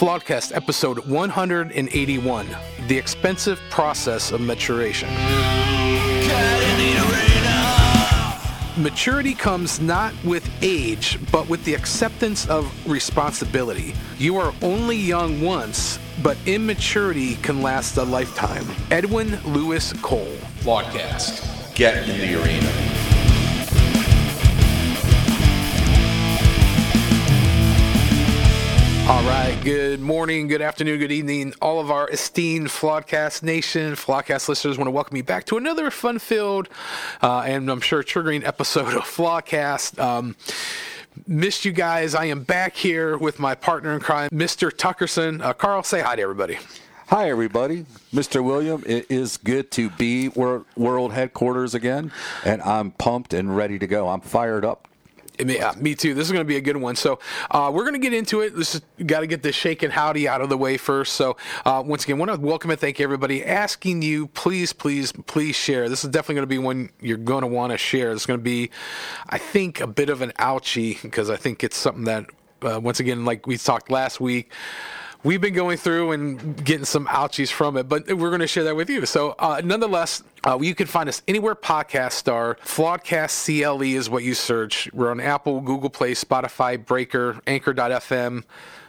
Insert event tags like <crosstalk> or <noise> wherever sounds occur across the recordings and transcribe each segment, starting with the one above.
Flawedcast, episode 181 The Expensive Process of Maturation. Maturity comes not with age, but with the acceptance of responsibility. You are only young once, but immaturity can last a lifetime. Edwin Lewis Cole. Flawedcast. Get in the arena. All right. Good morning, good afternoon, good evening, all of our esteemed Flawedcast Nation, Flawedcast listeners. Want to welcome you back to another fun-filled uh, and I'm sure triggering episode of Flawedcast. Um, missed you guys. I am back here with my partner in crime, Mr. Tuckerson. Uh, Carl, say hi to everybody. Hi, everybody. Mr. William, it is good to be world headquarters again, and I'm pumped and ready to go. I'm fired up yeah, me too. This is going to be a good one. So uh, we're going to get into it. This got to get the shake and howdy out of the way first. So uh, once again, want to welcome and thank everybody. Asking you, please, please, please share. This is definitely going to be one you're going to want to share. It's going to be, I think, a bit of an ouchie because I think it's something that, uh, once again, like we talked last week we've been going through and getting some ouchies from it, but we're going to share that with you. So, uh, nonetheless, uh, you can find us anywhere podcast star. Flawedcast CLE is what you search. We're on Apple, Google Play, Spotify, Breaker, Anchor.fm.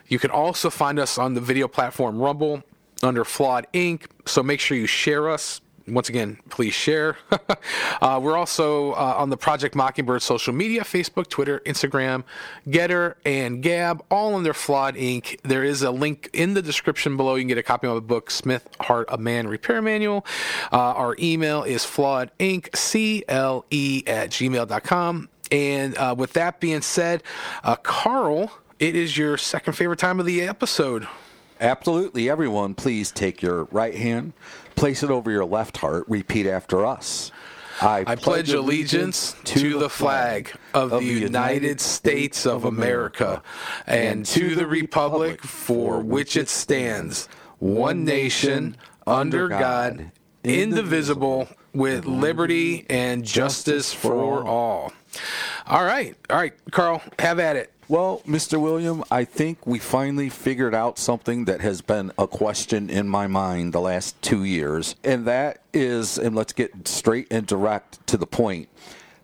You can also find us on the video platform Rumble under Flawed Ink. So make sure you share us once again, please share. <laughs> uh, we're also uh, on the Project Mockingbird social media Facebook, Twitter, Instagram, Gettr, and Gab, all under Flawed Ink. There is a link in the description below. You can get a copy of the book, Smith Heart of Man Repair Manual. Uh, our email is flawedink, C-L-E, at gmail.com. And uh, with that being said, uh, Carl, it is your second favorite time of the episode. Absolutely. Everyone, please take your right hand, place it over your left heart, repeat after us. I, I pledge allegiance to, the flag of the United States of America and to the republic for which it stands, one nation, under God, indivisible, with liberty and justice for all. All right. All right, Carl, have at it. Well, Mr. William, I think we finally figured out something that has been a question in my mind the last two years. And that is, and let's get straight and direct to the point.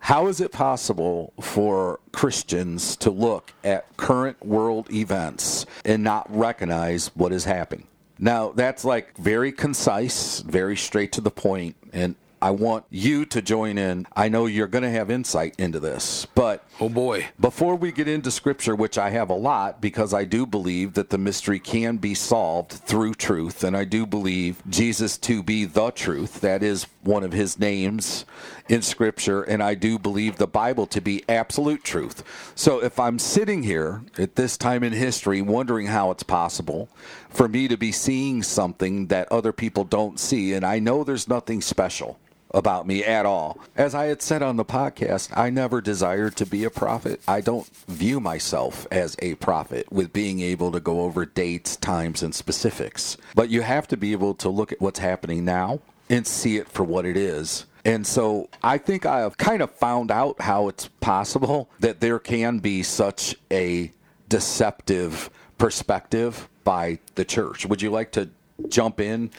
How is it possible for Christians to look at current world events and not recognize what is happening? Now, that's like very concise, very straight to the point, and I want you to join in. I know you're going to have insight into this, but oh boy. Before we get into scripture, which I have a lot because I do believe that the mystery can be solved through truth, and I do believe Jesus to be the truth. That is one of his names in scripture, and I do believe the Bible to be absolute truth. So if I'm sitting here at this time in history wondering how it's possible for me to be seeing something that other people don't see, and I know there's nothing special about me at all. As I had said on the podcast, I never desired to be a prophet. I don't view myself as a prophet with being able to go over dates, times, and specifics. But you have to be able to look at what's happening now and see it for what it is. And so I think I have kind of found out how it's possible that there can be such a deceptive perspective by the church. Would you like to jump in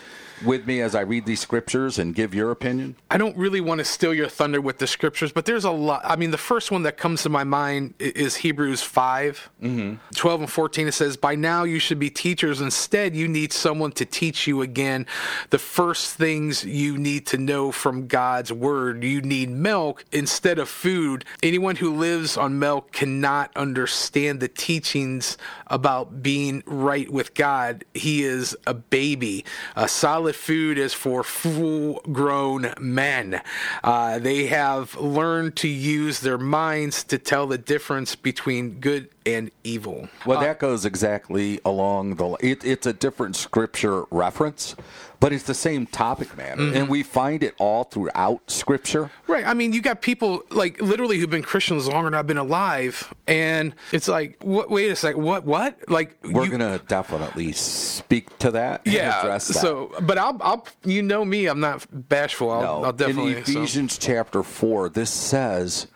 with me as I read these scriptures and give your opinion? I don't really want to steal your thunder with the scriptures, but there's a lot. I mean, the first one that comes to my mind is Hebrews 5 mm-hmm. 12 and 14. It says, By now you should be teachers. Instead, you need someone to teach you again the first things you need to know from God's word. You need milk instead of food. Anyone who lives on milk cannot understand the teachings about being right with God. He is a baby. A solid food is for full grown men. Uh, they have learned to use their minds to tell the difference between good and evil. Well, uh, that goes exactly along the. It, it's a different scripture reference, but it's the same topic matter, mm-hmm. and we find it all throughout Scripture. Right. I mean, you got people like literally who've been Christians longer than I've been alive, and it's like, what? Wait a second. What? What? Like, we're you, gonna definitely speak to that. Yeah. That. So, but I'll, I'll, you know me, I'm not bashful. I'll, no. I'll definitely. In Ephesians so. chapter four, this says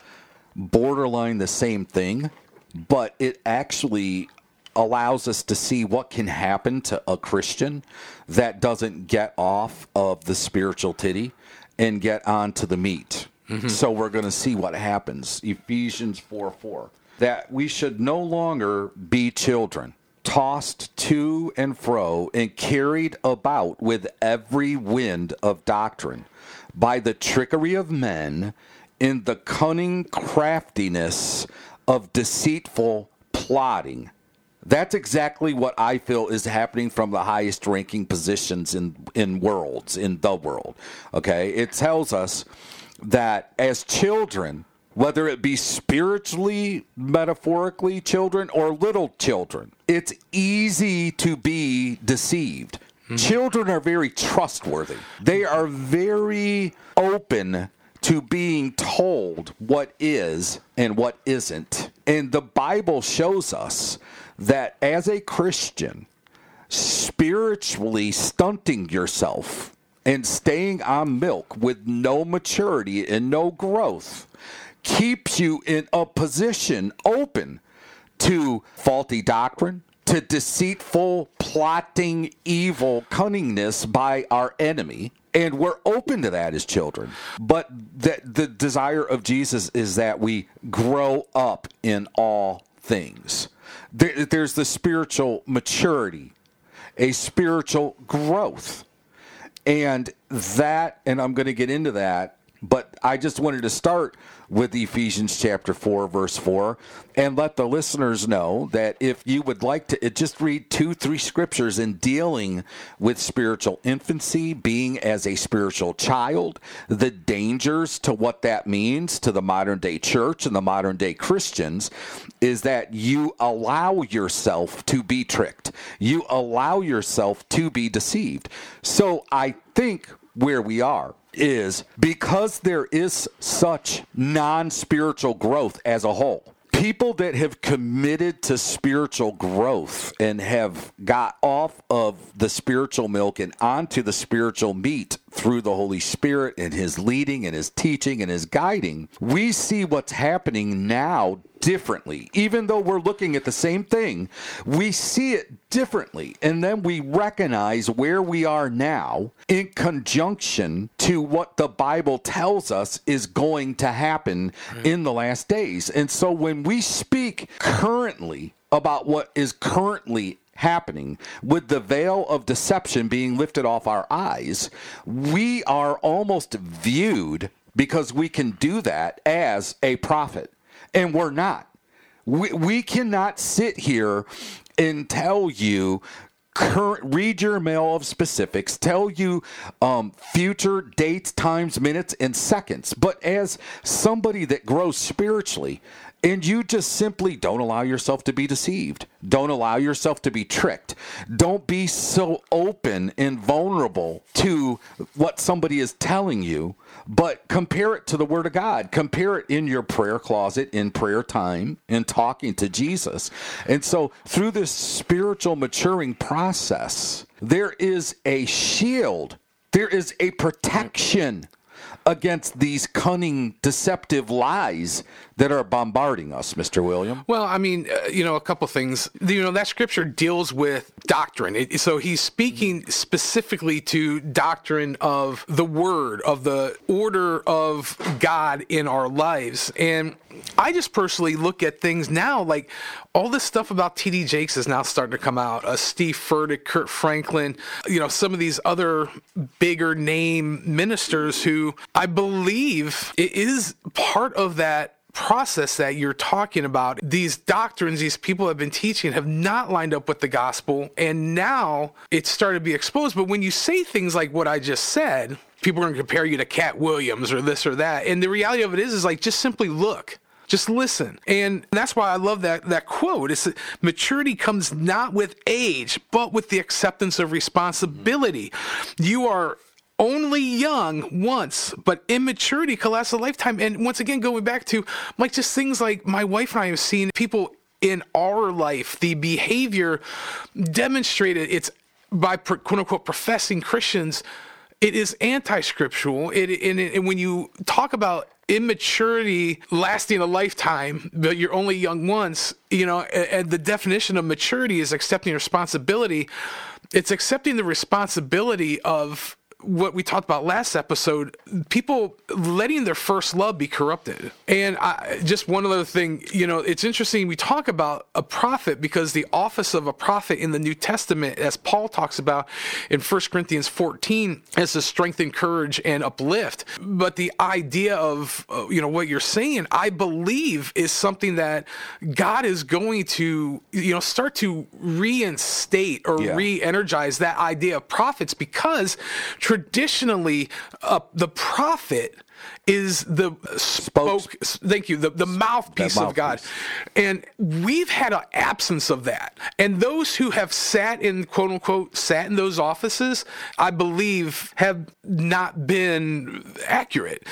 borderline the same thing, but it actually allows us to see what can happen to a Christian that doesn't get off of the spiritual titty and get onto the meat. Mm-hmm. So we're going to see what happens. Ephesians 4 4. That we should no longer be children, tossed to and fro and carried about with every wind of doctrine by the trickery of men in the cunning craftiness of deceitful plotting. That's exactly what I feel is happening from the highest ranking positions in in worlds in the world. Okay? It tells us that as children, whether it be spiritually, metaphorically children or little children, it's easy to be deceived. Mm-hmm. Children are very trustworthy. They are very open to being told what is and what isn't. And the Bible shows us that as a Christian, spiritually stunting yourself and staying on milk with no maturity and no growth keeps you in a position open to faulty doctrine, to deceitful, plotting, evil cunningness by our enemy and we're open to that as children. But the, the desire of jesus is that we grow up in all things. There, there's the spiritual maturity a spiritual growth. And that and i'm going to get into that but i just wanted to start with Ephesians chapter 4, verse 4, and let the listeners know that if you would like to just read two, three scriptures in dealing with spiritual infancy, being as a spiritual child, the dangers to what that means to the modern day church and the modern day Christians, is that you allow yourself to be tricked. You allow yourself to be deceived. So I think where we are is because there is such non spiritual growth as a whole. People that have committed to spiritual growth and have got off of the spiritual milk and onto the spiritual meat through the Holy Spirit and His leading and His teaching and His guiding, we see what's happening now differently. Even though we're looking at the same thing, we see it differently. And then we recognize where we are now in conjunction to what the Bible tells us is going to happen in the last days. And so when we speak currently, about what is currently happening with the veil of deception being lifted off our eyes, we are almost viewed because we can do that as a prophet. And we're not. We, we cannot sit here and tell you current read your mail of specifics tell you um, future dates times minutes and seconds but as somebody that grows spiritually and you just simply don't allow yourself to be deceived. Don't allow yourself to be tricked. Don't be so open and vulnerable to what somebody is telling you, but compare it to the Word of God. Compare it in your prayer closet, in prayer time, in talking to Jesus. And so, through this spiritual maturing process, there is a shield, there is a protection against these cunning, deceptive lies that are bombarding us, Mr. William? Well, I mean, uh, you know, a couple things. You know, that scripture deals with doctrine. It, so he's speaking specifically to doctrine of the word, of the order of God in our lives. And I just personally look at things now like all this stuff about TD Jakes is now starting to come out. Uh, Steve Furtick, Kirk Franklin, you know, some of these other bigger name ministers who I believe it is part of that process that you're talking about, these doctrines these people have been teaching have not lined up with the gospel, and now it's started to be exposed. But when you say things like what I just said, people are going to compare you to Katt Williams or this or that. And the reality of it is, is like just simply look. Just listen. And that's why I love that, that quote. It's maturity comes not with age, but with the acceptance of responsibility. You are only young once, but immaturity can last a lifetime. And once again, going back to like just things like my wife and I have seen people in our life, the behavior demonstrated it's by quote unquote professing Christians. It is anti-scriptural. It, and, and when you talk about immaturity lasting a lifetime, but you're only young once, you know, and the definition of maturity is accepting responsibility. It's accepting the responsibility of what we talked about last episode, people letting their first love be corrupted. And I, just one other thing, you know, it's interesting we talk about a prophet because the office of a prophet in the New Testament, as Paul talks about in 1 Corinthians 14, is to strengthen, courage, and uplift. But the idea of, uh, you know, what you're saying, I believe is something that God is going to, you know, start to reinstate or Yeah. re energize that idea of prophets because traditionally uh, the prophet is the spoke thank you the, the mouthpiece of god. and we've had an absence of that. And those who have sat in quote unquote sat in those offices i believe have not been accurate.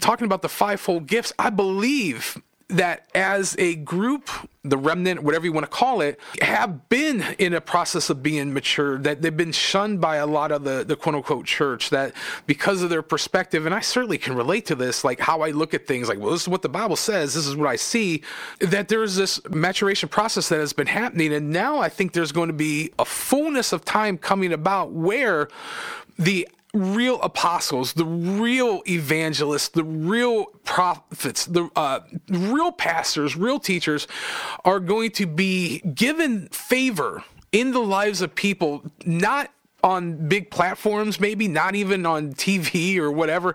Talking about the fivefold gifts i believe that as a group, the remnant, whatever you want to call it, have been in a process of being mature, that they've been shunned by a lot of the, the quote unquote church, that because of their perspective, and I certainly can relate to this, like how I look at things, like, well, this is what the Bible says, this is what I see, that there's this maturation process that has been happening. And now I think there's going to be a fullness of time coming about where the real apostles, the real evangelists, the real prophets, the uh, real pastors, real teachers are going to be given favor in the lives of people, not on big platforms, maybe not even on TV or whatever,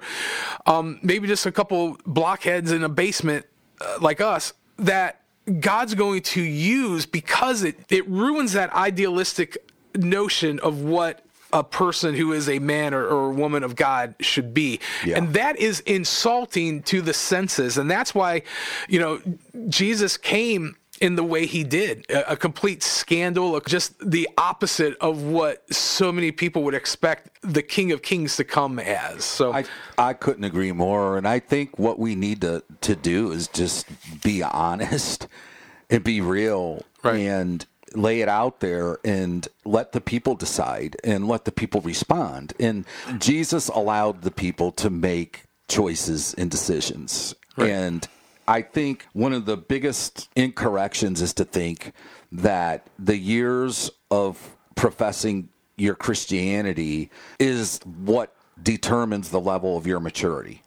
um, maybe just a couple blockheads in a basement uh, like us that God's going to use because it, it ruins that idealistic notion of what a person who is a man or, or a woman of God should be. Yeah. And that is insulting to the senses. And that's why, you know, Jesus came in the way he did a, a complete scandal, just the opposite of what so many people would expect the King of Kings to come as. So, I I couldn't agree more, and I think what we need to to do is just be honest <laughs> and be real Right. and lay it out there and let the people decide and let the people respond. And Jesus allowed the people to make choices and decisions. And I think one of the biggest incorrections is to think that the years of professing your Christianity is what determines the level of your maturity.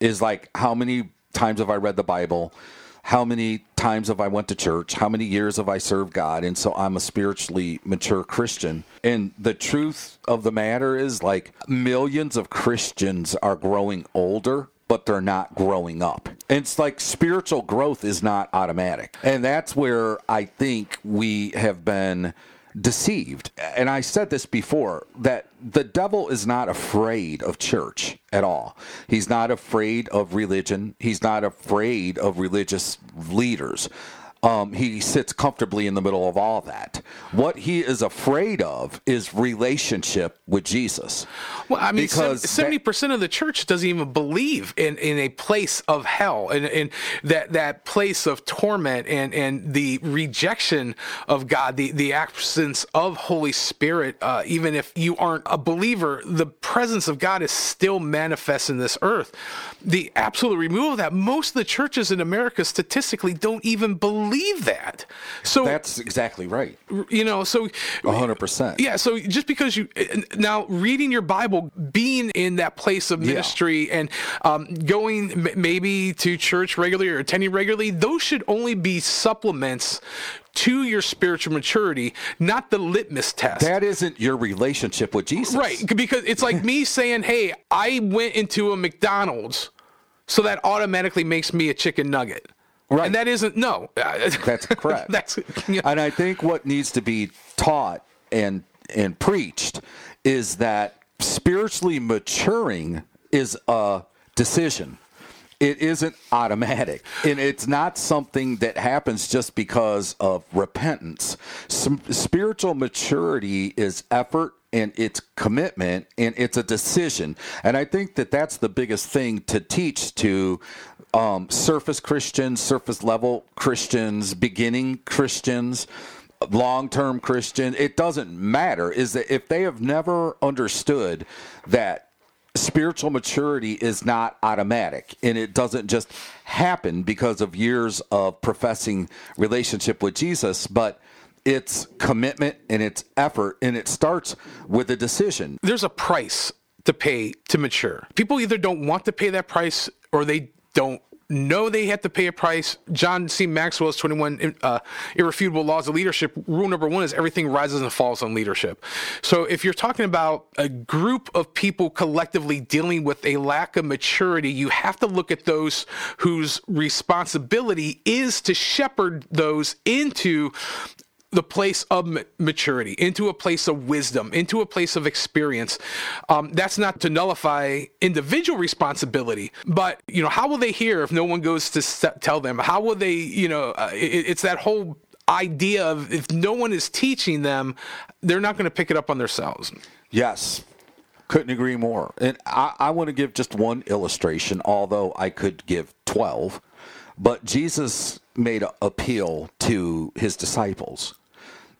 Is like how many times have I read the Bible? How many times have I went to church? How many years have I served God? And so I'm a spiritually mature Christian. And the truth of the matter is like millions of Christians are growing older but they're not growing up. And it's like spiritual growth is not automatic. And that's where I think we have been deceived. And I said this before that the devil is not afraid of church at all. He's not afraid of religion. He's not afraid of religious leaders. Um, he sits comfortably in the middle of all that. What he is afraid of is relationship with Jesus. Well, I mean, Because seventy percent of the church doesn't even believe in, in a place of hell and, and that that place of torment and, and the rejection of God, the, the absence of Holy Spirit. Uh, even if you aren't a believer, the presence of God is still manifest in this earth. The absolute removal of that, most of the churches in America statistically don't even believe that. So That's exactly right. you know, so 100%. yeah, so just because you now reading your Bible, being in that place of Yeah. ministry, and um, going m- maybe to church regularly or attending regularly, those should only be supplements to your spiritual maturity, not the litmus test. That isn't your relationship with Jesus. Right, because it's like me <laughs> saying, "Hey, I went into a McDonald's," so that automatically makes me a chicken nugget. Right. and that isn't no. <laughs> That's correct. That's And I think what needs to be taught and and preached is that spiritually maturing is a decision. It isn't automatic. And it's not something that happens just because of repentance. Some spiritual maturity is effort and it's commitment and it's a decision. And I think that that's the biggest thing to teach to um, surface Christians, surface level Christians, beginning Christians, long term Christian. It doesn't matter. Is that if they have never understood that spiritual maturity is not automatic and it doesn't just happen because of years of professing relationship with Jesus, but it's commitment and it's effort and it starts with a decision. There's a price to pay to mature. People either don't want to pay that price or they don't know they have to pay a price. John C. Maxwell's 21 uh, irrefutable laws of leadership. Rule number one is everything rises and falls on leadership. So if you're talking about a group of people collectively dealing with a lack of maturity, you have to look at those whose responsibility is to shepherd those into the place of maturity, into a place of wisdom, into a place of experience. Um, that's not to nullify individual responsibility, but you know, how will they hear if no one goes to st- tell them? How will they, you know, uh, it, it's that whole idea of if no one is teaching them, they're not going to pick it up on themselves. Yes. Couldn't agree more. And I, I want to give just one illustration, although I could give 12. But Jesus made an appeal to his disciples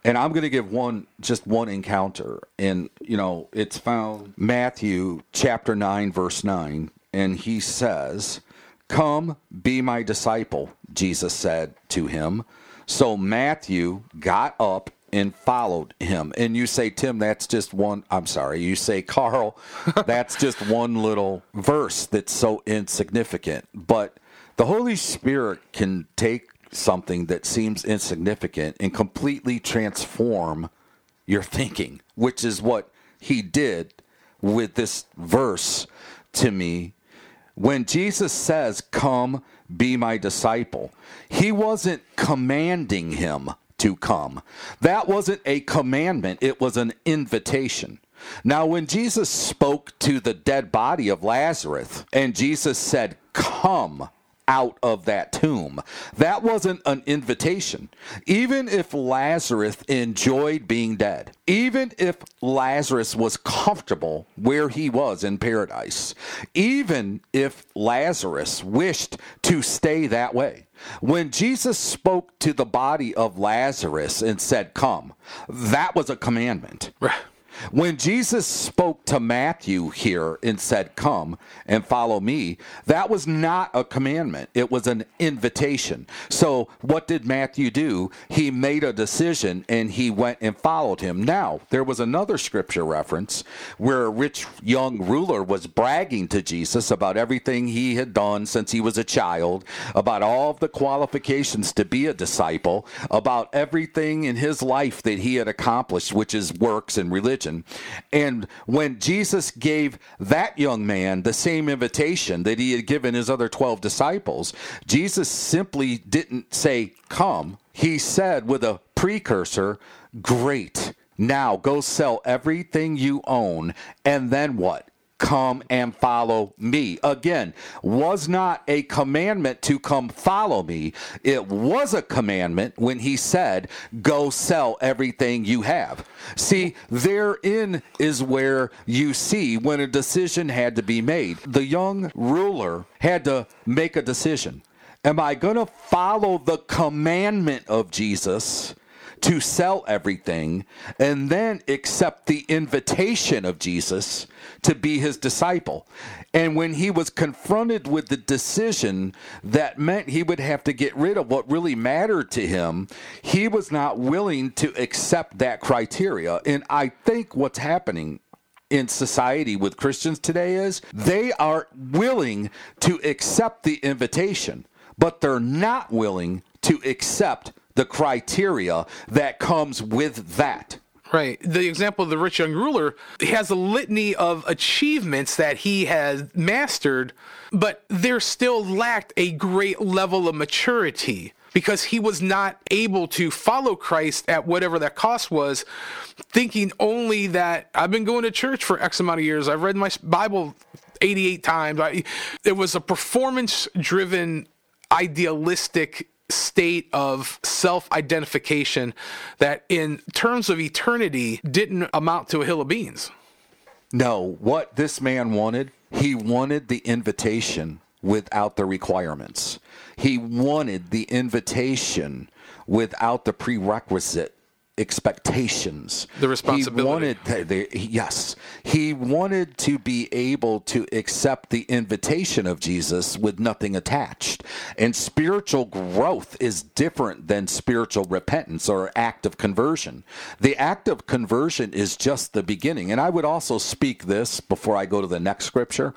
and I'm going to give one, just one encounter. And, you know, it's found Matthew chapter 9, verse 9. And he says, Come, be my disciple, Jesus said to him. So Matthew got up and followed him. And you say, Tim, that's just one, I'm sorry, you say, Carl, that's just one little verse that's so insignificant. But the Holy Spirit can take something that seems insignificant and completely transform your thinking, which is what he did with this verse to me. When Jesus says, Come, be my disciple, he wasn't commanding him to come. That wasn't a commandment, it was an invitation. Now, when Jesus spoke to the dead body of Lazarus and Jesus said, Come, out of that tomb. That wasn't an invitation. Even if Lazarus enjoyed being dead, even if Lazarus was comfortable where he was in paradise, even if Lazarus wished to stay that way, when Jesus spoke to the body of Lazarus and said, Come, that was a commandment. When Jesus spoke to Matthew here and said, Come and follow me, that was not a commandment, it was an invitation. So, what did Matthew do? He made a decision and he went and followed him. Now, there was another scripture reference where a rich young ruler was bragging to Jesus about everything he had done since he was a child, about all of the qualifications to be a disciple, about everything in his life that he had accomplished, which is works and religion And when Jesus gave that young man the same invitation that he had given his other 12 disciples, Jesus simply didn't say, Come. He said with a precursor, Great. Now go sell everything you own. And then what? Come and follow me. Again, was not a commandment to come follow me. It was a commandment when he said, go sell everything you have. See, therein is where you see when a decision had to be made. The young ruler had to make a decision. Am I going to follow the commandment of Jesus? To sell everything and then accept the invitation of Jesus to be his disciple. And when he was confronted with the decision that meant he would have to get rid of what really mattered to him, he was not willing to accept that criteria. And I think what's happening in society with Christians today is they are willing to accept the invitation, but they're not willing to accept the criteria that comes with that. Right. The example of the rich young ruler has a litany of achievements that he has mastered, but there still lacked a great level of maturity because he was not able to follow Christ at whatever that cost was, thinking only that I've been going to church for X amount of years, I've read my Bible 88 times. I, it was a performance driven, idealistic state of self identification that, in terms of eternity, didn't amount to a hill of beans. No, what this man wanted, he wanted the invitation without the requirements. He wanted the invitation without the prerequisite expectations. The responsibility. He wanted, the, the, yes, he wanted to be able to accept the invitation of Jesus with nothing attached. And spiritual growth is different than spiritual repentance or act of conversion. The act of conversion is just the beginning. And I would also speak this before I go to the next scripture.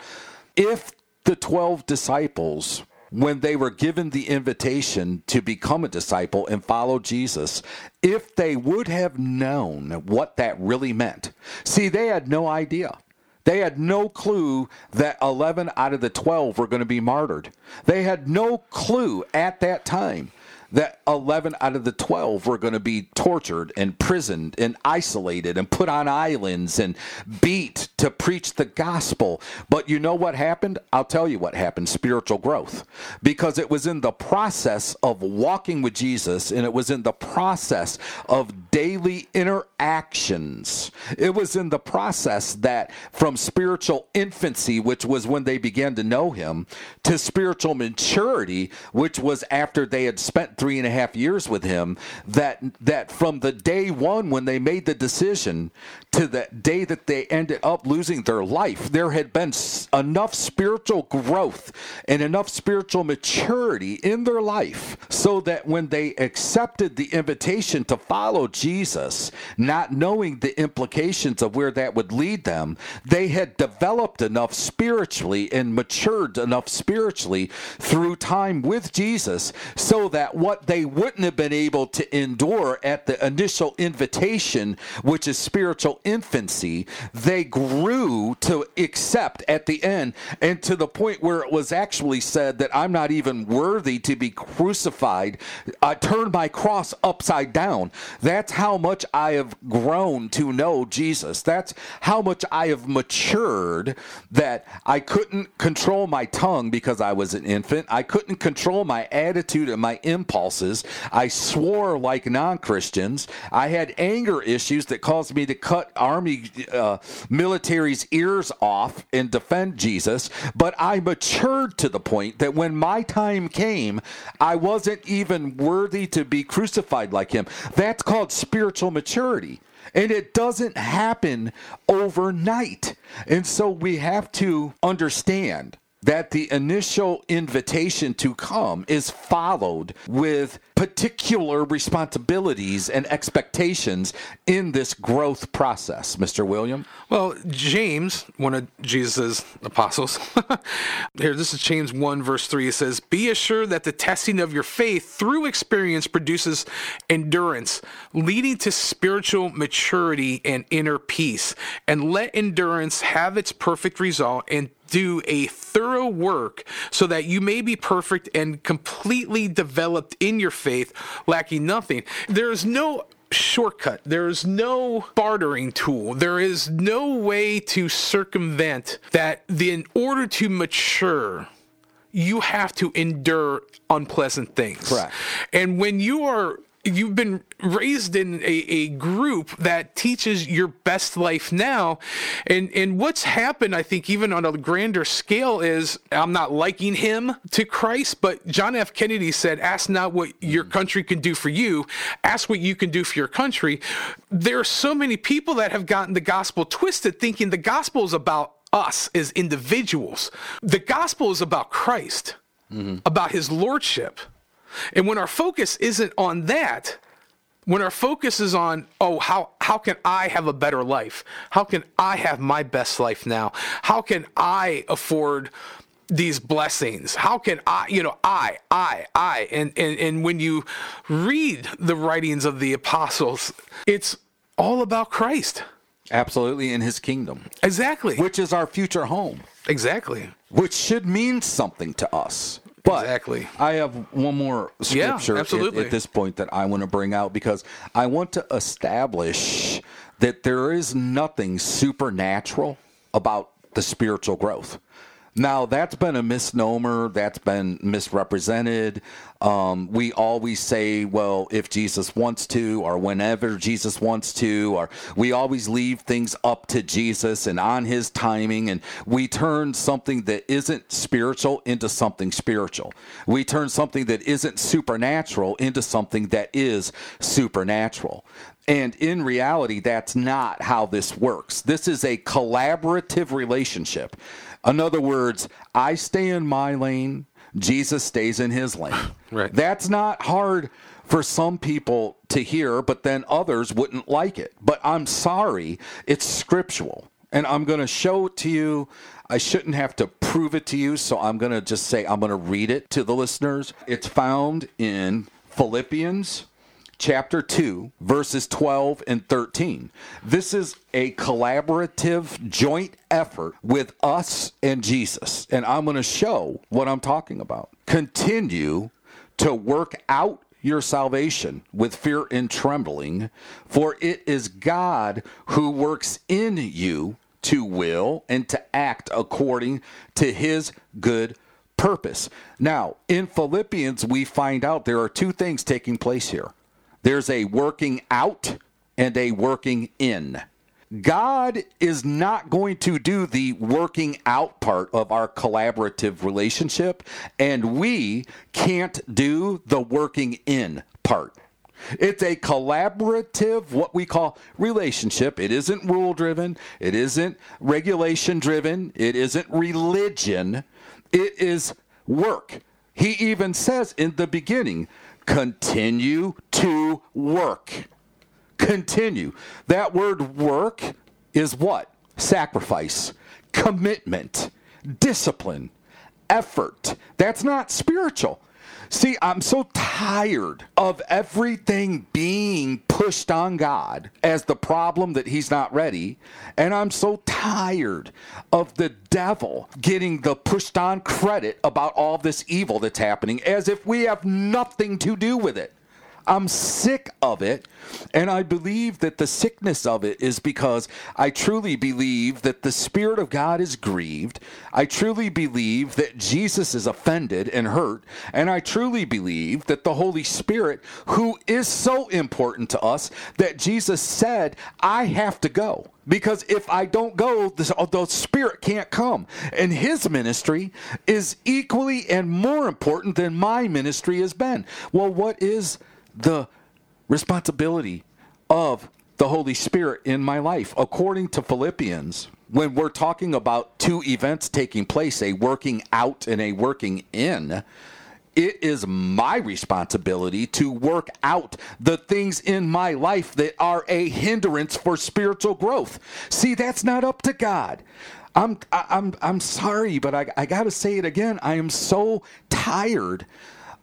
If the 12 disciples when they were given the invitation to become a disciple and follow Jesus, if they would have known what that really meant. See, they had no idea. They had no clue that 11 out of the 12 were going to be martyred. They had no clue at that time that 11 out of the 12 were going to be tortured and imprisoned and isolated and put on islands and beat to preach the gospel. But you know what happened? I'll tell you what happened spiritual growth. Because it was in the process of walking with Jesus and it was in the process of daily interactions. It was in the process that from spiritual infancy, which was when they began to know Him, to spiritual maturity, which was after they had spent three and a half years with him that that from the day one when they made the decision to the day that they ended up losing their life there had been enough spiritual growth and enough spiritual maturity in their life so that when they accepted the invitation to follow Jesus not knowing the implications of where that would lead them they had developed enough spiritually and matured enough spiritually through time with Jesus so that what what they wouldn't have been able to endure at the initial invitation, which is spiritual infancy, they grew to accept at the end, and to the point where it was actually said that I'm not even worthy to be crucified. I turned my cross upside down. That's how much I have grown to know Jesus. That's how much I have matured that I couldn't control my tongue because I was an infant. I couldn't control my attitude and my impulse impulses. I swore like non Christians. I had anger issues that caused me to cut army uh, military's ears off and defend Jesus. But I matured to the point that when my time came, I wasn't even worthy to be crucified like him. That's called spiritual maturity. And it doesn't happen overnight. And so we have to understand that the initial invitation to come is followed with particular responsibilities and expectations in this growth process, Mr. William? Well, James, one of Jesus' apostles, <laughs> here, this is James 1, verse 3. It says, Be assured that the testing of your faith through experience produces endurance, leading to spiritual maturity and inner peace. And let endurance have its perfect result and do a thorough work so that you may be perfect and completely developed in your faith, lacking nothing. There is no shortcut. There is no bartering tool. There is no way to circumvent that the, in order to mature, you have to endure unpleasant things. Correct. And when you are you've been raised in a, a group that teaches your best life now. And and what's happened i think even on a grander scale is i'm not liking him to christ but john f. Kennedy said ask not what your country can do for you ask what you can do for your country. There are so many people that have gotten the gospel twisted thinking the gospel is about us as individuals. The gospel is about christ mm-hmm. about his lordship and when our focus isn't on that, when our focus is on, oh, how, how can I have a better life? How can I have my best life now? How can I afford these blessings? How can I, you know, I, I, I. And, and, and when you read the writings of the apostles, it's all about Christ. Absolutely, in his kingdom. Exactly. Which is our future home. Exactly. Which should mean something to us. But exactly. I have one more scripture yeah, at, at, this point that I want to bring out because I want to establish that there is nothing supernatural about the spiritual growth. Now, that's been a misnomer. That's been misrepresented. Um, we always say, well, if Jesus wants to, or whenever Jesus wants to, or we always leave things up to Jesus and on his timing. And we turn something that isn't spiritual into something spiritual. We turn something that isn't supernatural into something that is supernatural. And in reality, that's not how this works. This is a collaborative relationship. In other words, I stay in my lane, Jesus stays in his lane. <laughs> Right. That's not hard for some people to hear, but then others wouldn't like it. But I'm sorry, it's scriptural. And I'm going to show it to you. I shouldn't have to prove it to you, so I'm going to just say I'm going to read it to the listeners. It's found in Philippians chapter 2, verses 12 and 13. This is a collaborative joint effort with us and Jesus. And I'm going to show what I'm talking about. Continue to work out your salvation with fear and trembling, for it is God who works in you to will and to act according to his good purpose. Now, in Philippians, we find out there are two things taking place here there's a working out and a working in. God is not going to do the working out part of our collaborative relationship, and we can't do the working in part. It's a collaborative, what we call relationship. It isn't rule driven, it isn't regulation driven, it isn't religion, it is work. He even says in the beginning, continue to work. Continue. That word work is what? Sacrifice, commitment, discipline, effort. That's not spiritual. See, I'm so tired of everything being pushed on God as the problem that He's not ready. And I'm so tired of the devil getting the pushed on credit about all this evil that's happening as if we have nothing to do with it. I'm sick of it. And I believe that the sickness of it is because I truly believe that the Spirit of God is grieved. I truly believe that Jesus is offended and hurt. And I truly believe that the Holy Spirit, who is so important to us, that Jesus said, I have to go. Because if I don't go, the, the Spirit can't come. And His ministry is equally and more important than my ministry has been. Well, what is the responsibility of the Holy Spirit in my life. According to Philippians, when we're talking about two events taking place, a working out and a working in, it is my responsibility to work out the things in my life that are a hindrance for spiritual growth. See, that's not up to God. I'm I'm I'm sorry, but I, I got to say it again. I am so tired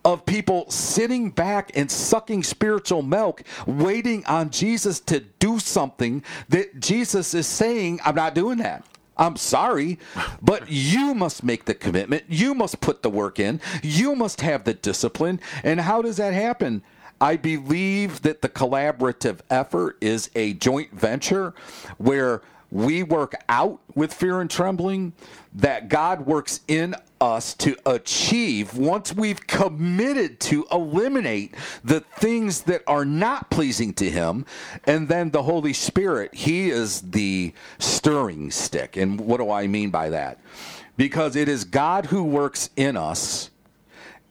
of people sitting back and sucking spiritual milk, waiting on Jesus to do something that Jesus is saying, I'm not doing that. I'm sorry, but you must make the commitment. You must put the work in. You must have the discipline. And how does that happen? I believe that the collaborative effort is a joint venture where we work out with fear and trembling, that God works in us to achieve once we've committed to eliminate the things that are not pleasing to Him. And then the Holy Spirit, He is the stirring stick. And what do I mean by that? Because it is God who works in us.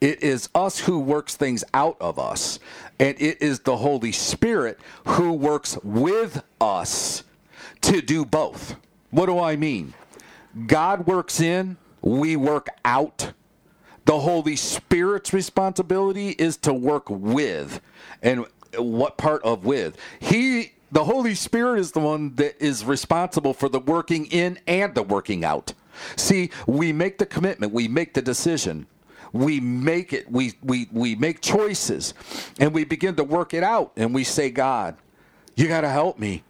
It is us who works things out of us. And it is the Holy Spirit who works with us to do both. What do I mean? God works in, we work out. The Holy Spirit's responsibility is to work with. And what part of with? He the Holy Spirit is the one that is responsible for the working in and the working out. See, we make the commitment, we make the decision. We make it, we we we make choices and we begin to work it out and we say, God, you got to help me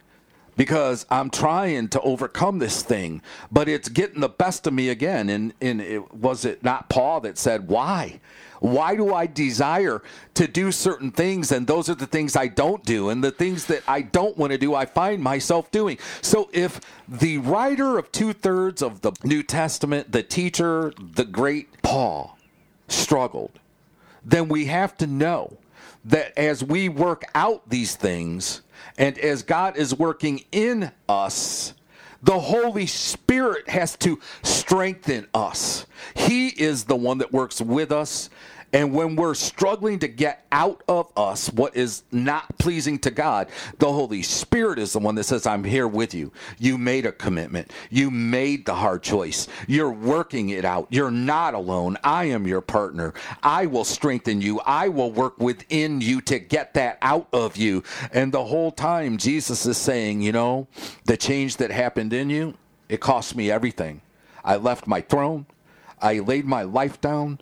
because I'm trying to overcome this thing, but it's getting the best of me again. And, and it, was it not Paul that said, Why? Why do I desire to do certain things? And those are the things I don't do. And the things that I don't want to do, I find myself doing. So if the writer of two thirds of the New Testament, the teacher, the great Paul, struggled, then we have to know that as we work out these things and as God is working in us, the Holy Spirit has to strengthen us. He is the one that works with us and when we're struggling to get out of us what is not pleasing to God, the Holy Spirit is the one that says, I'm here with you. You made a commitment. You made the hard choice. You're working it out. You're not alone. I am your partner. I will strengthen you. I will work within you to get that out of you. And the whole time, Jesus is saying, you know, the change that happened in you, it cost me everything. I left my throne. I laid my life down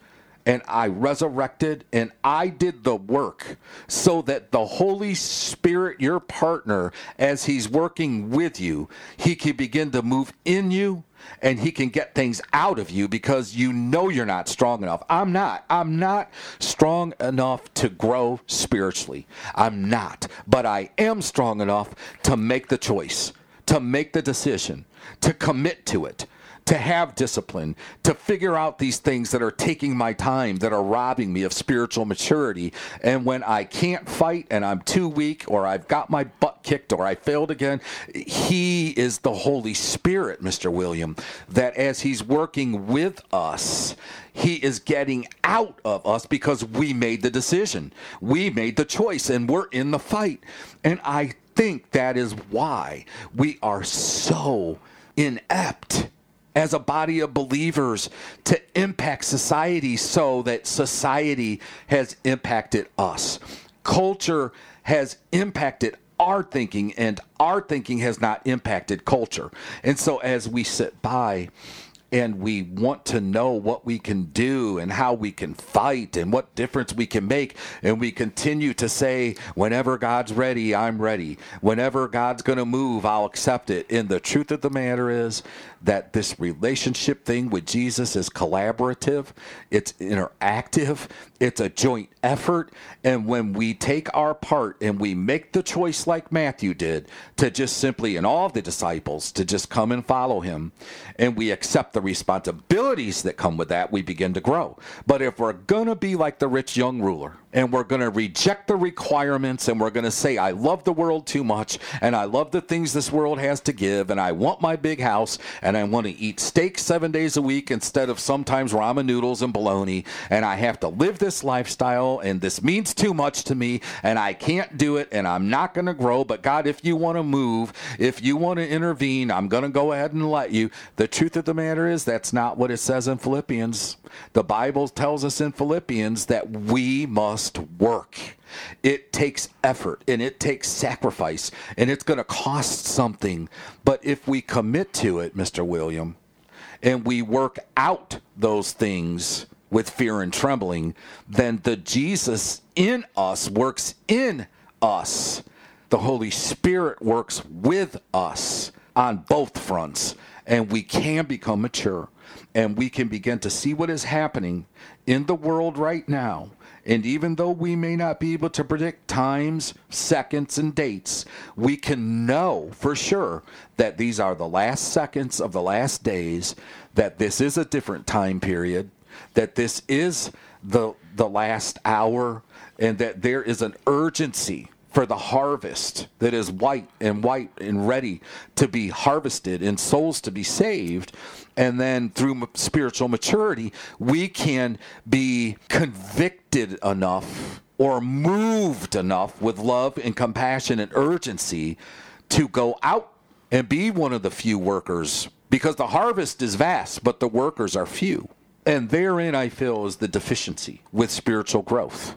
and I resurrected and I did the work so that the Holy Spirit, your partner, as He's working with you, He can begin to move in you and He can get things out of you because you know you're not strong enough. I'm not. I'm not strong enough to grow spiritually. I'm not. But I am strong enough to make the choice, to make the decision, to commit to it to have discipline, to figure out these things that are taking my time, that are robbing me of spiritual maturity. And when I can't fight and I'm too weak, or I've got my butt kicked, or I failed again, He is the Holy Spirit, Mr. William, that as He's working with us, he is getting out of us because we made the decision. We made the choice and we're in the fight. And I think that is why we are so inept as a body of believers to impact society so that society has impacted us. Culture has impacted our thinking, and our thinking has not impacted culture. And so, as we sit by and we want to know what we can do and how we can fight and what difference we can make. And we continue to say, whenever God's ready, I'm ready. Whenever God's going to move, I'll accept it. And the truth of the matter is that this relationship thing with Jesus is collaborative, it's interactive, it's a joint effort. And when we take our part and we make the choice like Matthew did to just simply, and all the disciples, to just come and follow him, and we accept the responsibilities that come with that, we begin to grow. But if we're going to be like the rich young ruler, and we're going to reject the requirements and we're going to say, I love the world too much and I love the things this world has to give and I want my big house and I want to eat steak seven days a week instead of sometimes ramen noodles and bologna and I have to live this lifestyle and this means too much to me and I can't do it and I'm not going to grow. But God, if you want to move, if you want to intervene, I'm going to go ahead and let you. The truth of the matter is that's not what it says in Philippians. The Bible tells us in Philippians that we must must work. It takes effort and it takes sacrifice and it's going to cost something. But if we commit to it, Mr. William, and we work out those things with fear and trembling, then the Jesus in us works in us. The Holy Spirit works with us on both fronts, and we can become mature and we can begin to see what is happening in the world right now and even though we may not be able to predict times, seconds, and dates, we can know for sure that these are the last seconds of the last days, that this is a different time period, that this is the, the last hour, and that there is an urgency for the harvest that is white and white and ready to be harvested and souls to be saved. And then through spiritual maturity, we can be convicted enough or moved enough with love and compassion and urgency to go out and be one of the few workers because the harvest is vast, but the workers are few. And therein, I feel, is the deficiency with spiritual growth.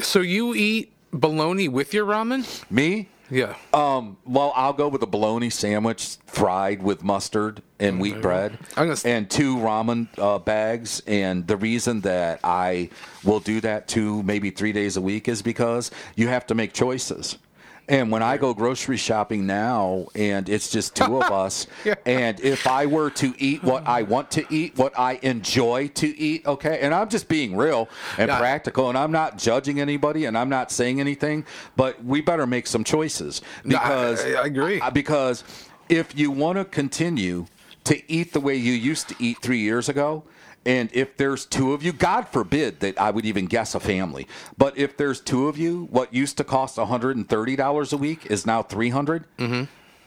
So you eat bologna with your ramen? Me? Yeah. Um, well, I'll go with a bologna sandwich fried with mustard and wheat bread, and two ramen uh, bags. And the reason that I will do that two, maybe three days a week is because you have to make choices. And when I go grocery shopping now, and it's just two of <laughs> us, Yeah. and if I were to eat what I want to eat, what I enjoy to eat, okay, and I'm just being real and Yeah. practical, and I'm not judging anybody, and I'm not saying anything, but we better make some choices No, I- because I- agree. because if you want to continue to eat the way you used to eat three years ago, and if there's two of you, God forbid that I would even guess a family, but if there's two of you, what used to cost $130 a week is now 300 Mm-hmm.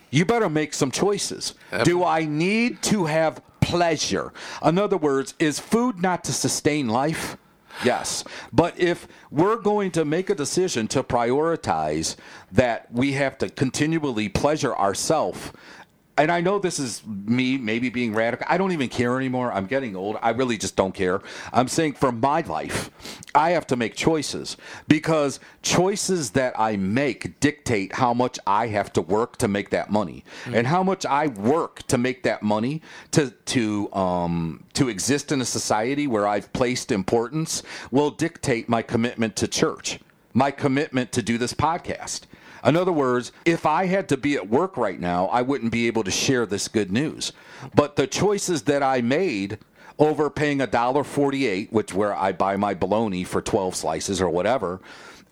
You better make some choices. Do I need to have pleasure? In other words, is food not to sustain life? Yes. But if we're going to make a decision to prioritize that we have to continually pleasure ourselves, and I know this is me maybe being radical. I don't even care anymore. I'm getting old. I really just don't care. I'm saying for my life, I have to make choices because choices that I make dictate how much I have to work to make that money, and how much I work to make that money to to um, to exist in a society where I've placed importance will dictate my commitment to church, my commitment to do this podcast. In other words, if I had to be at work right now, I wouldn't be able to share this good news. But the choices that I made over paying a dollar forty-eight, which where I buy my bologna for twelve slices or whatever,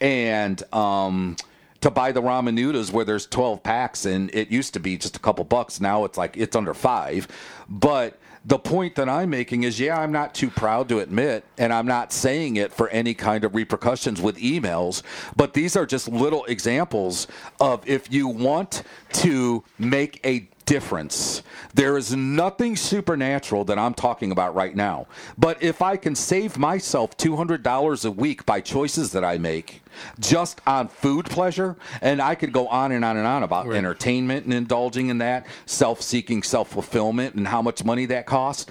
and um, to buy the ramen noodles where there's twelve packs, and it used to be just a couple bucks. Now it's like it's under five, but the point that I'm making is, yeah, I'm not too proud to admit, and I'm not saying it for any kind of repercussions with emails, but these are just little examples of if you want to make a difference. There is nothing supernatural that I'm talking about right now. But if I can save myself $200 a week by choices that I make just on food pleasure, and I could go on and on and on about entertainment and indulging in that, self seeking, self fulfillment, and how much money that costs.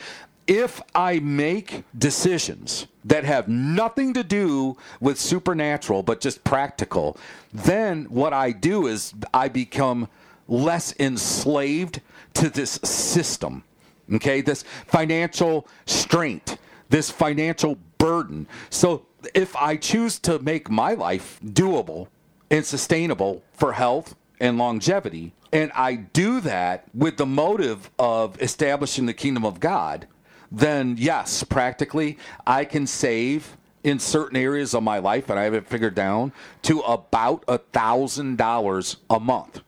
If I make decisions that have nothing to do with supernatural but just practical, then what I do is I become less enslaved to this system. Okay, this financial strength, this financial burden. So if I choose to make my life doable and sustainable for health and longevity, and I do that with the motive of establishing the kingdom of God, then yes, practically, I can save in certain areas of my life, and I have it figured down to about a thousand dollars a month.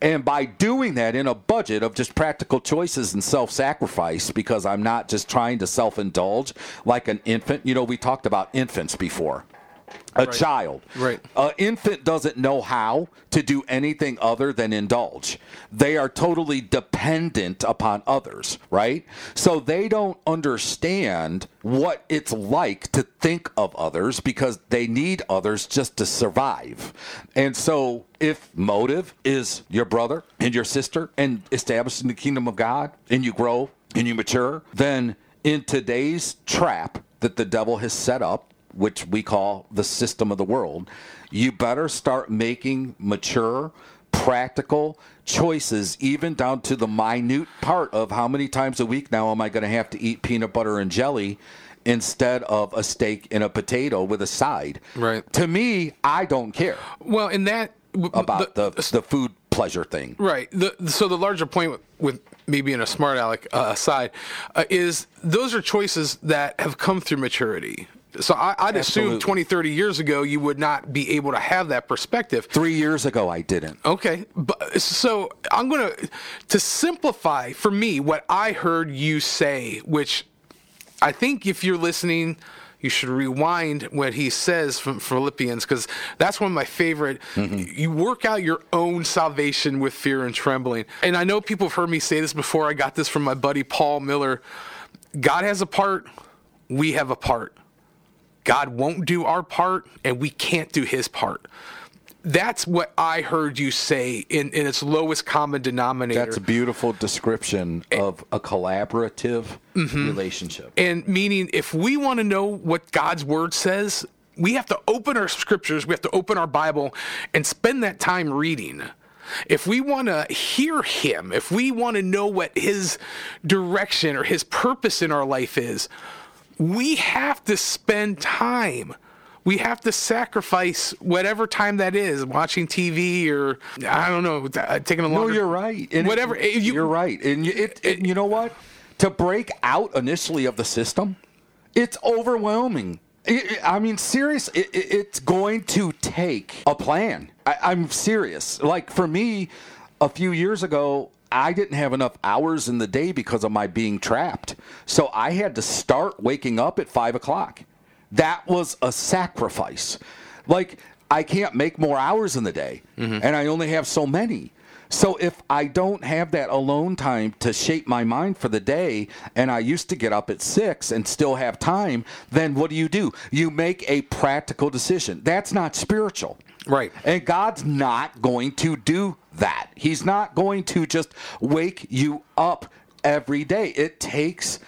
And by doing that in a budget of just practical choices and self sacrifice, because I'm not just trying to self indulge like an infant. You know, we talked about infants before. A child. Right. An infant doesn't know how to do anything other than indulge. They are totally dependent upon others, right? So they don't understand what it's like to think of others because they need others just to survive. And so if motive is your brother and your sister and establishing the kingdom of God and you grow and you mature, then in today's trap that the devil has set up, which we call the system of the world, you better start making mature, practical choices, even down to the minute part of how many times a week now am I going to have to eat peanut butter and jelly instead of a steak and a potato with a side. Right. To me, I don't care Well, in that about the, the, food pleasure thing. Right. The, so the larger point with, with me being a smart aleck uh, aside uh, is those are choices that have come through maturity. So I, I'd assume Absolutely. 20, 30 years ago you would not be able to have that perspective. Three years ago, I didn't. Okay, but so I'm gonna to simplify for me what I heard you say, which I think if you're listening, you should rewind what he says from Philippians because that's one of my favorite. Mm-hmm. You work out your own salvation with fear and trembling, and I know people have heard me say this before. I got this from my buddy Paul Miller. God has a part, we have a part. God won't do our part, and we can't do his part. That's what I heard you say in, in its lowest common denominator. That's a beautiful description of a collaborative mm-hmm. relationship. and meaning, if we want to know what God's word says, we have to open our scriptures, we have to open our Bible, and spend that time reading. If we want to hear Him, if we want to know what His direction or His purpose in our life is, we have to spend time We have to sacrifice whatever time that is, watching TV or I don't know, uh, taking a look. No, you're right. And Whatever, It, you- you're right. And you- it, it, you know what? To break out initially of the system, it's overwhelming. I mean, serious. It, it- it's going to take a plan. I, I'm serious. Like for me, a few years ago, I didn't have enough hours in the day because of my being trapped. So I had to start waking up at five o'clock. That was a sacrifice. Like I can't make more hours in the day, mm-hmm. and I only have so many. So if I don't have that alone time to shape my mind for the day, and I used to get up at six and still have time, then what do you do? You make a practical decision. That's not spiritual. Right. And God's not going to do that. He's not going to just wake you up every day. It takes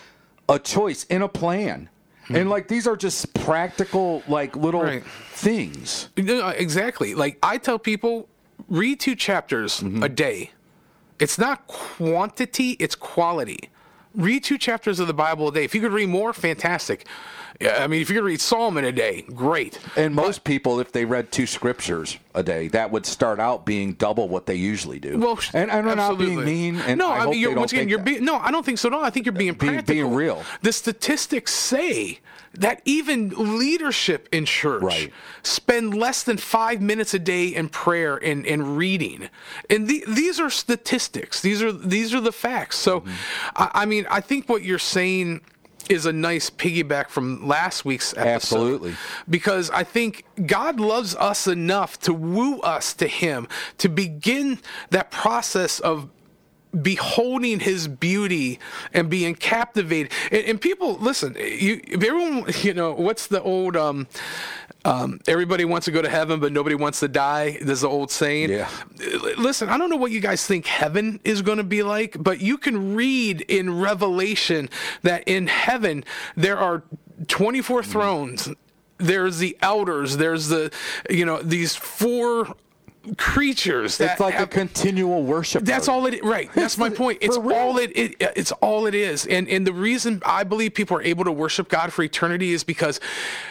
a choice and a plan. Hmm. And like these are just practical, like little Right. things. Exactly. Like I tell people, read two chapters Mm-hmm. a day. It's not quantity, it's quality. Read two chapters of the Bible a day. If you could read more, fantastic. Yeah, I mean, if you could read Psalm in a day, great. And most people, if they read two scriptures a day, that would start out being double what they usually do. Well, and I'm not being mean. And no, I, I, mean, you're, once again, you're that. being no. I don't think so. No, I think you're being Being- practical. being real. The statistics say that even leadership in church Right. spend less than five minutes a day in prayer and, and reading, and the, these are statistics. These are these are the facts. So, Mm-hmm. I, I mean, I think what you're saying is a nice piggyback from last week's episode. Absolutely. Because I think God loves us enough to woo us to Him, to begin that process of beholding his beauty and being captivated and, and people listen you everyone <laughs> you know what's the old um um, everybody wants to go to heaven, but nobody wants to die. There's the old saying. Yeah. Listen, I don't know what you guys think heaven is going to be like, but you can read in Revelation that in heaven there are 24 thrones. There's the elders. There's the, you know, these four creatures that It's like have, a continual worship. that's all it right. That's my <laughs> point. It's all it, it it's all it is. And and the reason I believe people are able to worship God for eternity is because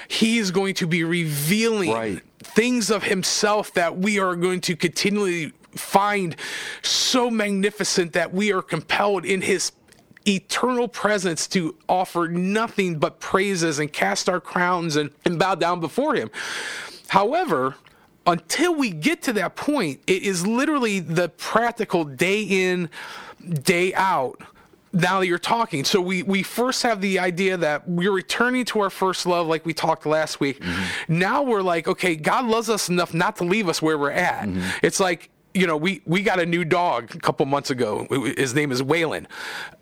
he is going to be revealing Right. things of himself that we are going to continually find so magnificent that we are compelled in his eternal presence to offer nothing but praises and cast our crowns and, and bow down before him. However, until we get to that point, it is literally the practical day in, day out. Now that you're talking, so we we first have the idea that we're returning to our first love, like we talked last week. Mm-hmm. Now we're like, okay, God loves us enough not to leave us where we're at. Mm-hmm. It's like you know, we we got a new dog a couple months ago. His name is Waylon,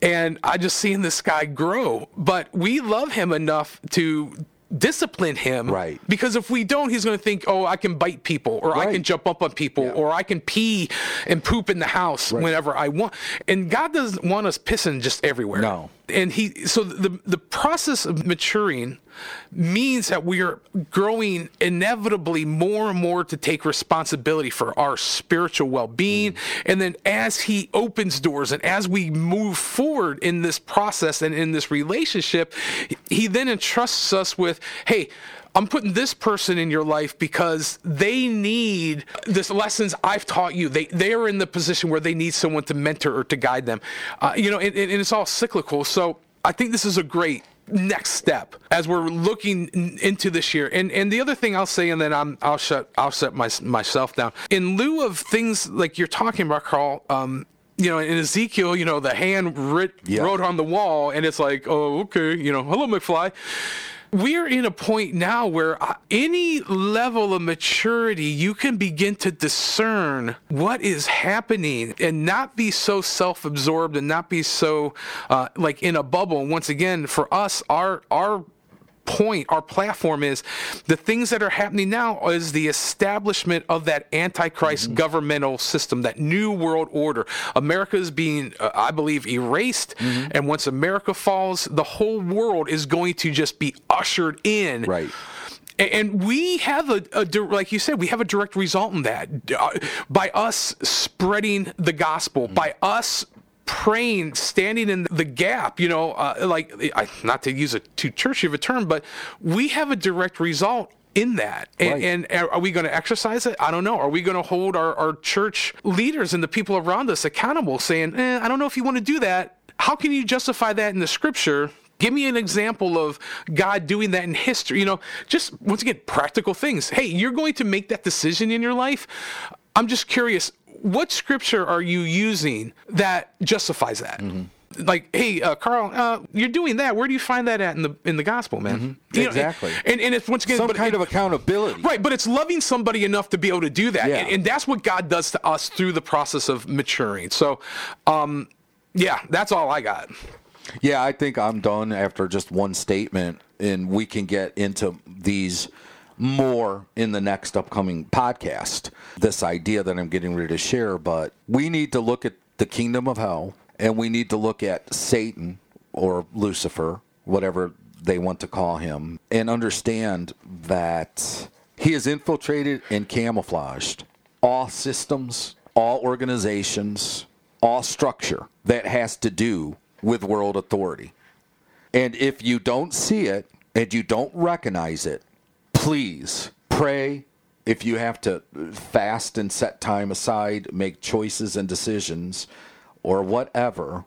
and I just seen this guy grow. But we love him enough to discipline him, Right. Because if we don't, he's going to think, oh, I can bite people, or I can jump up on people, Yeah. or I can pee and poop in the house whenever I want. And God doesn't want us pissing just everywhere. No. And he, so the the process of maturing means that we are growing inevitably more and more to take responsibility for our spiritual well-being. Mm-hmm. And then as he opens doors and as we move forward in this process and in this relationship he then entrusts us with hey I'm putting this person in your life because they need this lessons I've taught you. They they are in the position where they need someone to mentor or to guide them. Uh, you know, and, and it's all cyclical. So I think this is a great next step as we're looking into this year. And and the other thing I'll say, and then I'm I'll shut I'll shut my, myself down. In lieu of things like you're talking about, Carl. Um, you know, in Ezekiel, you know, the hand writ, Yeah. wrote on the wall, and it's like, oh, okay, you know, hello, McFly. We're in a point now where uh, any level of maturity, you can begin to discern what is happening and not be so self absorbed and not be so uh, like in a bubble. And once again, for us, our, our, point our platform is the things that are happening now is the establishment of that antichrist governmental system that new world order. America is being uh, i believe erased and once america falls the whole world is going to just be ushered in. Right. and we have a, a like you said we have a direct result in that. Uh, by us spreading the gospel by us praying standing in the gap you know uh, like I, not to use a too churchy of a term but we have a direct result in that. And, Right. and are we going to exercise it? I don't know. Are we going to hold our, our church leaders and the people around us accountable, saying, eh, I don't know if you want to do that? How can you justify that in the scripture? Give me an example of God doing that in history. You know, just once again, practical things. Hey, you're going to make that decision in your life. I'm just curious, what scripture are you using that justifies that? Like, hey, uh, Carl, uh, you're doing that. Where do you find that at in the in the gospel, man? You know, Exactly. and, and it's once again, Some kind it- of accountability. Right, but it's loving somebody enough to be able to do that. Yeah. And, and that's what God does to us through the process of maturing. So, um, yeah, that's all I got. Yeah, I think I'm done after just one statement, and we can get into these more in the next upcoming podcast. This idea that I'm getting ready to share, but we need to look at the kingdom of hell, and we need to look at Satan or Lucifer, whatever they want to call him, and understand that he has infiltrated and camouflaged all systems, all organizations, all structure that has to do with world authority. And if you don't see it and you don't recognize it, please pray. If you have to fast and set time aside, make choices and decisions, or whatever,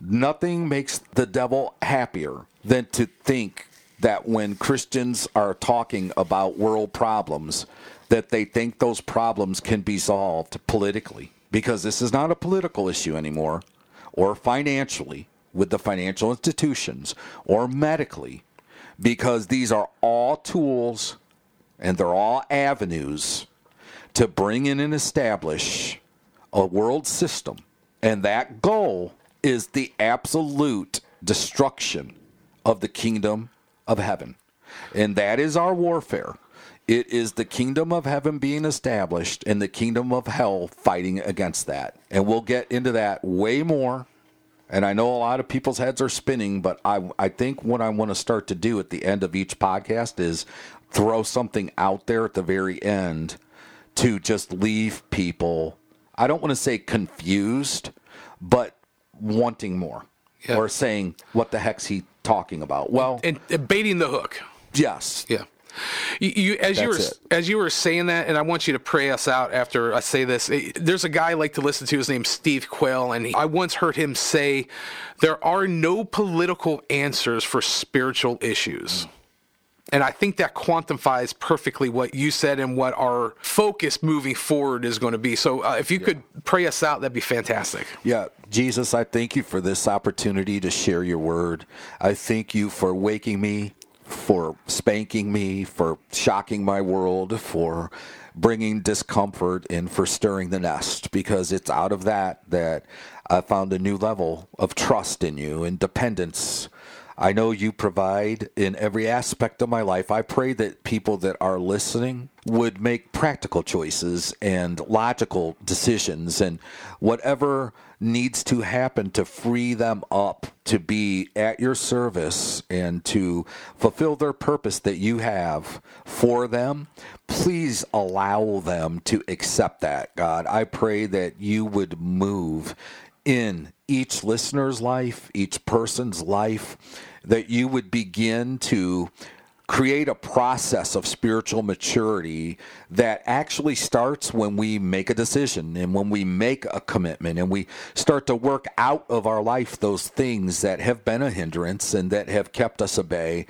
nothing makes the devil happier than to think that when Christians are talking about world problems, that they think those problems can be solved politically. Because this is not a political issue anymore, or financially with the financial institutions, or medically, because these are all tools and they're all avenues to bring in and establish a world system. And that goal is the absolute destruction of the kingdom of heaven. And that is our warfare. It is the kingdom of heaven being established and the kingdom of hell fighting against that. And we'll get into that way more. And I know a lot of people's heads are spinning, but I, I think what I want to start to do at the end of each podcast is throw something out there at the very end to just leave people, I don't want to say confused, but wanting more. Yeah. Or saying, what the heck's he talking about? Well, And, and baiting the hook. yes. Yeah. You, you as you were it. as you were saying that, and I want you to pray us out after I say this. eh, There's a guy I like to listen to. His name's Steve Quayle, and he, I once heard him say, "There are no political answers for spiritual issues." And I think that quantifies perfectly what you said and what our focus moving forward is going to be. So, uh, if you could pray us out, that'd be fantastic. Yeah, Jesus, I thank you for this opportunity to share your word. I thank you for waking me, for spanking me, for shocking my world, for bringing discomfort, and for stirring the nest, because it's out of that that I found a new level of trust in you and dependence. I know you provide in every aspect of my life. I pray that people that are listening would make practical choices and logical decisions and whatever needs to happen to free them up to be at your service and to fulfill their purpose that you have for them. Please allow them to accept that, God. I pray that you would move in each listener's life, each person's life, that you would begin to create a process of spiritual maturity that actually starts when we make a decision and when we make a commitment and we start to work out of our life those things that have been a hindrance and that have kept us at bay.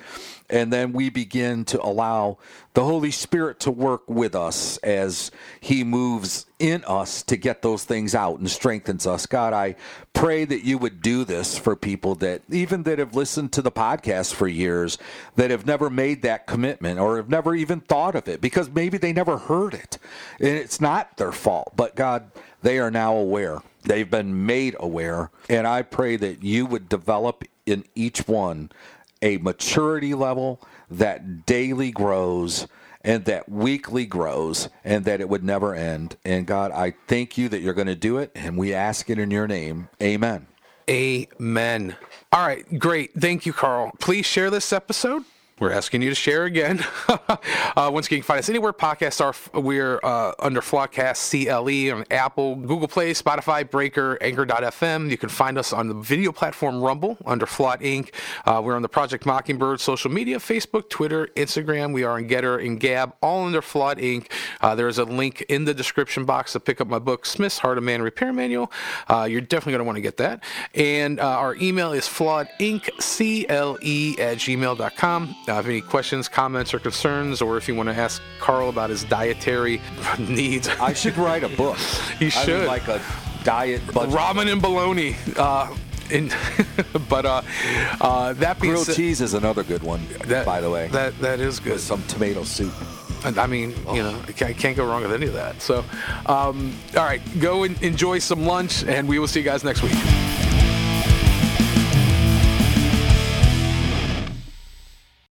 And then we begin to allow the Holy Spirit to work with us as He moves in us to get those things out and strengthens us. God, I pray that you would do this for people that even that have listened to the podcast for years that have never made that commitment or have never even thought of it because maybe they never heard it. And it's not their fault, but God, they are now aware. They've been made aware. And I pray that you would develop in each one a maturity level that daily grows and that weekly grows and that it would never end. And God, I thank you that you're going to do it. And we ask it in your name. Amen. Amen. All right, great. Thank you, Carl. Please share this episode we're asking you to share again. <laughs> uh, once again, you can find us anywhere podcasts are. We're uh, under Flawedcast CLE on Apple, Google Play, Spotify, Breaker, Anchor.fm. You can find us on the video platform Rumble under Flawed Ink. Uh, we're on the Project Mockingbird social media Facebook, Twitter, Instagram. We are on Gettr and Gab, all under Flawed Ink. Uh, there's a link in the description box to pick up my book, Smith's Heart of Man Repair Manual. Uh, you're definitely going to want to get that. And uh, our email is flawedink.cle at gmail.com. Uh, if have any questions, comments, or concerns, or if you want to ask Carl about his dietary <laughs> needs, I should write a book. <laughs> You I should. would like a diet budget. ramen and bologna. Uh, in, <laughs> but uh, uh, that being Grilled cheese is another good one, that, by the way. that that is good. with some tomato soup. I mean, you know, I can't, I can't go wrong with any of that. So, um, all right, go and enjoy some lunch, and we will see you guys next week.